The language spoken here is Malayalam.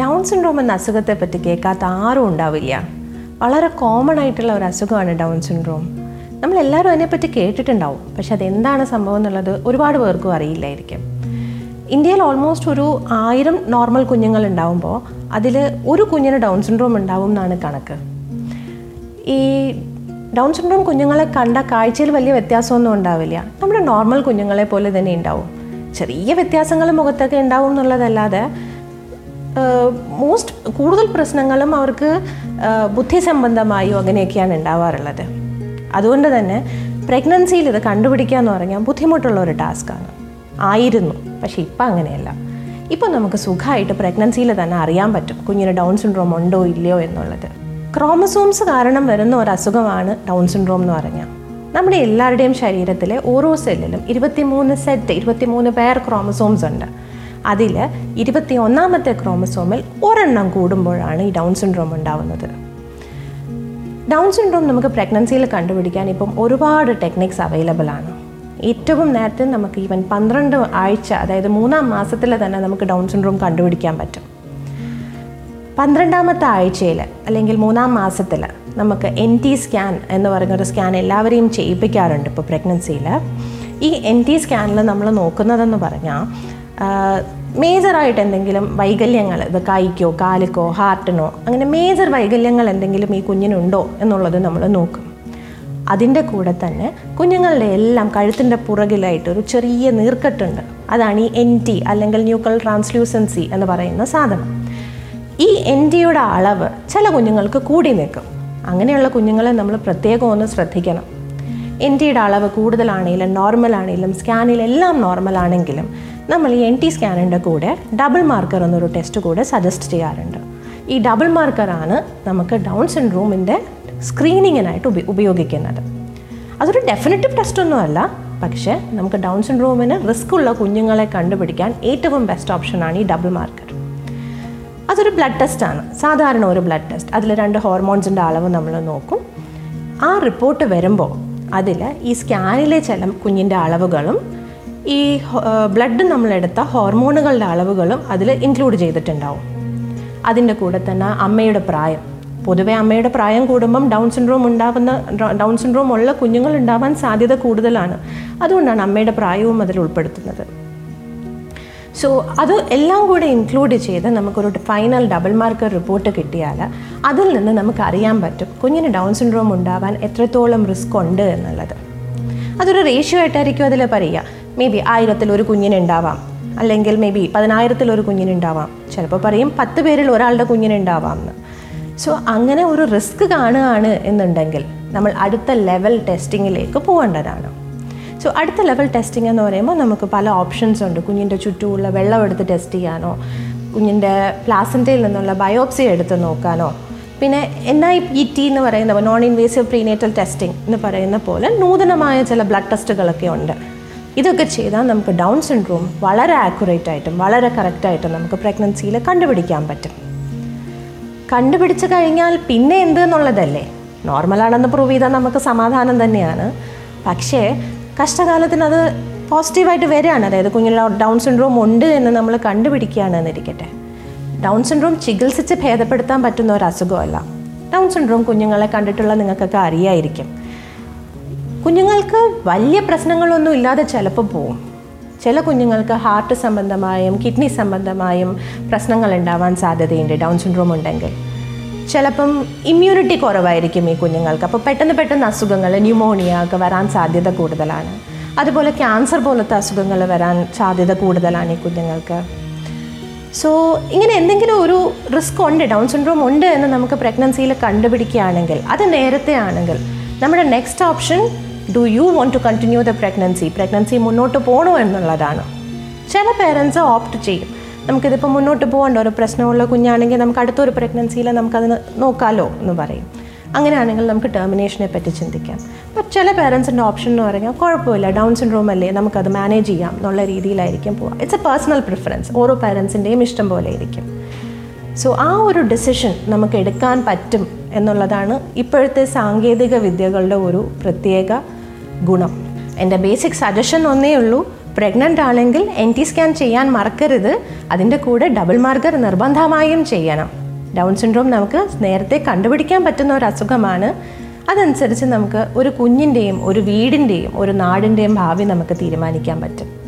ഡൗൺ സിൻഡ്രോം എന്ന അസുഖത്തെ പറ്റി കേൾക്കാത്ത ആരും ഉണ്ടാവില്ല. വളരെ കോമൺ ആയിട്ടുള്ള ഒരു അസുഖമാണ് ഡൗൺ സിൻഡ്രോം നമ്മൾ എല്ലാവരും അതിനെപ്പറ്റി കേട്ടിട്ടുണ്ടാവും. പക്ഷെ അതെന്താണ് സംഭവം എന്നുള്ളത് ഒരുപാട് പേർക്കും അറിയില്ലായിരിക്കും. ഇന്ത്യയിൽ ഓൾമോസ്റ്റ് ഒരു ആയിരം നോർമൽ കുഞ്ഞുങ്ങൾ ഉണ്ടാവുമ്പോൾ അതിൽ ഒരു കുഞ്ഞിന് ഡൗൺ സിൻഡ്രോം ഉണ്ടാവും എന്നാണ് കണക്ക്. ഈ ഡൗൺ സിൻഡ്രോം കുഞ്ഞുങ്ങളെ കണ്ട കാഴ്ചയിൽ വലിയ വ്യത്യാസമൊന്നും ഉണ്ടാവില്ല. നമ്മുടെ നോർമൽ കുഞ്ഞുങ്ങളെ പോലെ തന്നെ ഉണ്ടാവും. ചെറിയ വ്യത്യാസങ്ങൾ മുഖത്തൊക്കെ ഉണ്ടാവും എന്നുള്ളതല്ലാതെ മോസ്റ്റ് കൂടുതൽ പ്രശ്നങ്ങളും അവർക്ക് ബുദ്ധി സംബന്ധമായോ അങ്ങനെയൊക്കെയാണ് ഉണ്ടാവാറുള്ളത്. അതുകൊണ്ട് തന്നെ പ്രഗ്നൻസിയിൽ ഇത് കണ്ടുപിടിക്കുക എന്ന് പറഞ്ഞാൽ ബുദ്ധിമുട്ടുള്ള ഒരു ടാസ്ക്കാണ് ആയിരുന്നു പക്ഷേ ഇപ്പം അങ്ങനെയല്ല. ഇപ്പം നമുക്ക് സുഖമായിട്ട് പ്രഗ്നൻസിയിൽ തന്നെ അറിയാൻ പറ്റും കുഞ്ഞിന് ഡൗൺ സിൻഡ്രോം ഉണ്ടോ ഇല്ലയോ എന്നുള്ളത്. ക്രോമസോംസ് കാരണം വരുന്ന ഒരു അസുഖമാണ് ഡൗൺ സിൻഡ്രോം എന്ന് പറഞ്ഞാൽ നമ്മുടെ എല്ലാവരുടെയും ശരീരത്തിലെ ഓരോ സെല്ലിലും ഇരുപത്തിമൂന്ന് സെറ്റ് ഇരുപത്തിമൂന്ന് പേർ ക്രോമസോംസ് ഉണ്ട്. അതിൽ ഇരുപത്തി ഒന്നാമത്തെ ക്രോമസോമിൽ ഒരെണ്ണം കൂടുമ്പോഴാണ് ഈ ഡൗൺ സിൻഡ്രോം ഉണ്ടാവുന്നത്. ഡൗൺ സിൻഡ്രോം നമുക്ക് പ്രഗ്നൻസിയിൽ കണ്ടുപിടിക്കാൻ ഇപ്പം ഒരുപാട് ടെക്നിക്സ് അവൈലബിൾ ആണ്. ഏറ്റവും നേരത്തെ നമുക്ക് ഈവൻ പന്ത്രണ്ട് ആഴ്ച അതായത് മൂന്നാം മാസത്തിൽ തന്നെ നമുക്ക് ഡൗൺ സിൻഡ്രോം കണ്ടുപിടിക്കാൻ പറ്റും. പന്ത്രണ്ടാമത്തെ ആഴ്ചയിൽ അല്ലെങ്കിൽ മൂന്നാം മാസത്തിൽ നമുക്ക് എൻ ടി സ്കാൻ എന്ന് പറയുന്നൊരു സ്കാൻ എല്ലാവരെയും ചെയ്യിപ്പിക്കാറുണ്ട് ഇപ്പോൾ പ്രഗ്നൻസിയിൽ ഈ എൻ ടി സ്കാനിൽ നമ്മൾ നോക്കുന്നതെന്ന് പറഞ്ഞാൽ മേജറായിട്ട് എന്തെങ്കിലും വൈകല്യങ്ങൾ ഇത് കൈക്കോ കാലിക്കോ ഹാർട്ടിനോ അങ്ങനെ മേജർ വൈകല്യങ്ങൾ എന്തെങ്കിലും ഈ കുഞ്ഞിനുണ്ടോ എന്നുള്ളത് നമ്മൾ നോക്കും. അതിന്റെ കൂടെ തന്നെ കുഞ്ഞുങ്ങളുടെ എല്ലാം കഴുത്തിന്റെ പുറകിലായിട്ട് ഒരു ചെറിയ നീർക്കെട്ടുണ്ട്. അതാണ് ഈ എൻ ടി അല്ലെങ്കിൽ ന്യൂക്കൾ ട്രാൻസ്ലൂസൻസി എന്ന് പറയുന്ന സാധനം. ഈ എൻ അളവ് ചില കുഞ്ഞുങ്ങൾക്ക് കൂടി നിൽക്കും. അങ്ങനെയുള്ള കുഞ്ഞുങ്ങളെ നമ്മൾ പ്രത്യേകം ഒന്ന് ശ്രദ്ധിക്കണം. എൻ അളവ് കൂടുതലാണെങ്കിലും നോർമൽ ആണെങ്കിലും സ്കാനിലെല്ലാം നോർമൽ ആണെങ്കിലും നമ്മൾ ഈ എൻ ടി സ്കാനിന്റെ കൂടെ ഡബിൾ മാർക്കർ എന്നൊരു ടെസ്റ്റ് കൂടെ സജസ്റ്റ് ചെയ്യാറുണ്ട്. ഈ ഡബിൾ മാർക്കറാണ് നമുക്ക് ഡൗൺ സിൻഡ്രോമിന്റെ സ്ക്രീനിങ്ങിനായിട്ട് ഉപ ഉപയോഗിക്കുന്നത്. അതൊരു ഡെഫിനറ്റീവ് ടെസ്റ്റ് ഒന്നുമല്ല പക്ഷേ നമുക്ക് ഡൗൺ സിൻഡ്രോമിന് റിസ്ക് ഉള്ള കുഞ്ഞുങ്ങളെ കണ്ടുപിടിക്കാൻ ഏറ്റവും ബെസ്റ്റ് ഓപ്ഷനാണ് ഈ ഡബിൾ മാർക്കർ അതൊരു ബ്ലഡ് ടെസ്റ്റാണ് സാധാരണ ഒരു ബ്ലഡ് ടെസ്റ്റ് അതിൽ രണ്ട് ഹോർമോൺസിന്റെ അളവ് നമ്മൾ നോക്കും. ആ റിപ്പോർട്ട് വരുമ്പോൾ അതിൽ ഈ സ്കാനിലെ ചില കുഞ്ഞിന്റെ അളവുകളും ഈ ബ്ലഡ് നമ്മളെടുത്ത ഹോർമോണുകളുടെ അളവുകളും അതിൽ ഇൻക്ലൂഡ് ചെയ്തിട്ടുണ്ടാവും. അതിന്റെ കൂടെ തന്നെ അമ്മയുടെ പ്രായം. പൊതുവേ അമ്മയുടെ പ്രായം കൂടുമ്പം ഡൗൺ സിൻഡ്രോം ഉണ്ടാകുന്ന ഡൗൺ സിൻഡ്രോം ഉള്ള കുഞ്ഞുങ്ങൾ ഉണ്ടാവാൻ സാധ്യത കൂടുതലാണ്. അതുകൊണ്ടാണ് അമ്മയുടെ പ്രായവും അതിൽ ഉൾപ്പെടുത്തുന്നത്. സോ അത് എല്ലാം കൂടെ ഇൻക്ലൂഡ് ചെയ്ത് നമുക്കൊരു ഫൈനൽ ഡബിൾ മാർക്കർ റിപ്പോർട്ട് കിട്ടിയാൽ അതിൽ നിന്ന് നമുക്ക് അറിയാൻ പറ്റും കുഞ്ഞിന് ഡൗൺ സിൻഡ്രോം ഉണ്ടാവാൻ എത്രത്തോളം റിസ്ക് ഉണ്ട് എന്നുള്ളത്. അതൊരു റേഷ്യോ ആയിട്ടായിരിക്കും അതിൽ പറയുക. മേ ബി ആയിരത്തിൽ ഒരു കുഞ്ഞിനുണ്ടാവാം അല്ലെങ്കിൽ മേ ബി പതിനായിരത്തിൽ ഒരു കുഞ്ഞിനുണ്ടാവാം ചിലപ്പോൾ പറയും പത്ത് പേരിൽ ഒരാളുടെ കുഞ്ഞിനുണ്ടാവാം എന്ന്. സോ അങ്ങനെ ഒരു റിസ്ക് കാണുകയാണ് എന്നുണ്ടെങ്കിൽ നമ്മൾ അടുത്ത ലെവൽ ടെസ്റ്റിങ്ങിലേക്ക് പോകേണ്ടതാണ്. സോ അടുത്ത ലെവൽ ടെസ്റ്റിംഗ് എന്ന് പറയുമ്പോൾ നമുക്ക് പല ഓപ്ഷൻസ് ഉണ്ട്. കുഞ്ഞിന്റെ ചുറ്റുമുള്ള വെള്ളം എടുത്ത് ടെസ്റ്റ് ചെയ്യാനോ കുഞ്ഞിന്റെ പ്ലാസന്റയിൽ നിന്നുള്ള ബയോപ്സി എടുത്ത് നോക്കാനോ. പിന്നെ എൻ ഐ പി ടി എന്ന് പറയുന്ന നോൺ ഇൻവേസീവ് പ്രീനേറ്റൽ ടെസ്റ്റിംഗ് എന്ന് പറയുന്ന പോലെ നൂതനമായ ചില ബ്ലഡ് ടെസ്റ്റുകളൊക്കെ ഉണ്ട്. ഇതൊക്കെ ചെയ്താൽ നമുക്ക് ഡൗൺ സിൻഡ്രോം വളരെ ആക്യുറേറ്റ് ആയിട്ടും വളരെ കറക്റ്റായിട്ടും നമുക്ക് പ്രഗ്നൻസിയിൽ കണ്ടുപിടിക്കാൻ പറ്റും. കണ്ടുപിടിച്ച് കഴിഞ്ഞാൽ പിന്നെ എന്ത് എന്നുള്ളതല്ലേ? നോർമലാണെന്ന് പ്രൂവ് ചെയ്താൽ നമുക്ക് സമാധാനം തന്നെയാണ്. പക്ഷേ കഷ്ടകാലത്തിന് അത് പോസിറ്റീവായിട്ട് വരികയാണ്. അതായത് കുഞ്ഞിന് ഡൗൺ സിൻഡ്രോം ഉണ്ട് എന്ന് നമ്മൾ കണ്ടുപിടിക്കുകയാണ് എന്നിരിക്കട്ടെ. ഡൗൺ സിൻഡ്രോം ചികിത്സിച്ച് ഭേദപ്പെടുത്താൻ പറ്റുന്ന ഒരു അസുഖമല്ല. ഡൗൺ സിൻഡ്രോം കുഞ്ഞുങ്ങളെ കണ്ടിട്ടുള്ള നിങ്ങൾക്കൊക്കെ അറിയായിരിക്കും. കുഞ്ഞുങ്ങൾക്ക് വലിയ പ്രശ്നങ്ങളൊന്നും ഇല്ലാതെ ചിലപ്പോൾ പോവും. ചില കുഞ്ഞുങ്ങൾക്ക് ഹാർട്ട് സംബന്ധമായും കിഡ്നി സംബന്ധമായും പ്രശ്നങ്ങൾ ഉണ്ടാവാൻ സാധ്യതയുണ്ട്. ഡൗൺ സിൻഡ്രോം ഉണ്ടെങ്കിൽ. ചിലപ്പം ഇമ്മ്യൂണിറ്റി കുറവായിരിക്കും ഈ കുഞ്ഞുങ്ങൾക്ക്. അപ്പോൾ പെട്ടെന്ന് പെട്ടെന്ന് അസുഖങ്ങൾ ന്യൂമോണിയ ഒക്കെ വരാൻ സാധ്യത കൂടുതലാണ്. അതുപോലെ ക്യാൻസർ പോലത്തെ അസുഖങ്ങൾ വരാൻ സാധ്യത കൂടുതലാണ് ഈ കുഞ്ഞുങ്ങൾക്ക്. സോ ഇങ്ങനെ എന്തെങ്കിലും ഒരു റിസ്ക് ഉണ്ട് ഡൗൺ സിൻഡ്രോം ഉണ്ട് എന്ന് നമുക്ക് പ്രഗ്നൻസിയിൽ കണ്ടുപിടിക്കുകയാണെങ്കിൽ അത് നേരത്തെ ആണെങ്കിൽ നമ്മുടെ next option do you want to continue the pregnancy pregnancy മുന്നോട്ട് പോകണോ എന്നുള്ളതാണ്. ചില പേരൻസ് ഓപ്റ്റ് ചെയ്യും. നമുക്കിതിപ്പോൾ മുന്നോട്ട് പോകണ്ട. ഒരു പ്രശ്നമുള്ള കുഞ്ഞാണെങ്കിൽ നമുക്ക് അടുത്തൊരു പ്രഗ്നൻസിയിൽ നമുക്കത് നോക്കാമല്ലോ എന്ന് പറയും. അങ്ങനെയാണെങ്കിൽ നമുക്ക് ടെർമിനേഷനെ പറ്റി ചിന്തിക്കാം. അപ്പം ചില പേരൻസിന്റെ ഓപ്ഷൻ എന്ന് പറഞ്ഞാൽ കുഴപ്പമില്ല. ഡൗൺ സിൻഡ്രോം അല്ലേ നമുക്കത് മാനേജ് ചെയ്യാം എന്നുള്ള രീതിയിലായിരിക്കും പോവുക. ഇറ്റ്സ് എ പേഴ്സണൽ പ്രിഫറൻസ് ഓരോ പേരൻസിന്റെയും ഇഷ്ടം പോലെ ഇരിക്കും. സോ ആ ഒരു ഡിസിഷൻ നമുക്ക് എടുക്കാൻ പറ്റും എന്നുള്ളതാണ് ഇപ്പോഴത്തെ സാങ്കേതിക വിദ്യകളുടെ ഒരു പ്രത്യേക ഗുണം. എന്റെ ബേസിക് സജഷൻ ഒന്നേ ഉള്ളൂ. പ്രഗ്നന്റ് ആണെങ്കിൽ എൻ ടി സ്കാൻ ചെയ്യാൻ മറക്കരുത്. അതിന്റെ കൂടെ ഡബിൾ മാർഗർ നിർബന്ധമായും ചെയ്യണം. ഡൗൺ സിൻഡ്രോം നമുക്ക് നേരത്തെ കണ്ടുപിടിക്കാൻ പറ്റുന്ന ഒരു അസുഖമാണ്. അതനുസരിച്ച് നമുക്ക് ഒരു കുഞ്ഞിന്റെയും ഒരു വീടിന്റെയും ഒരു നാടിന്റെയും ഭാവി നമുക്ക് തീരുമാനിക്കാൻ പറ്റും.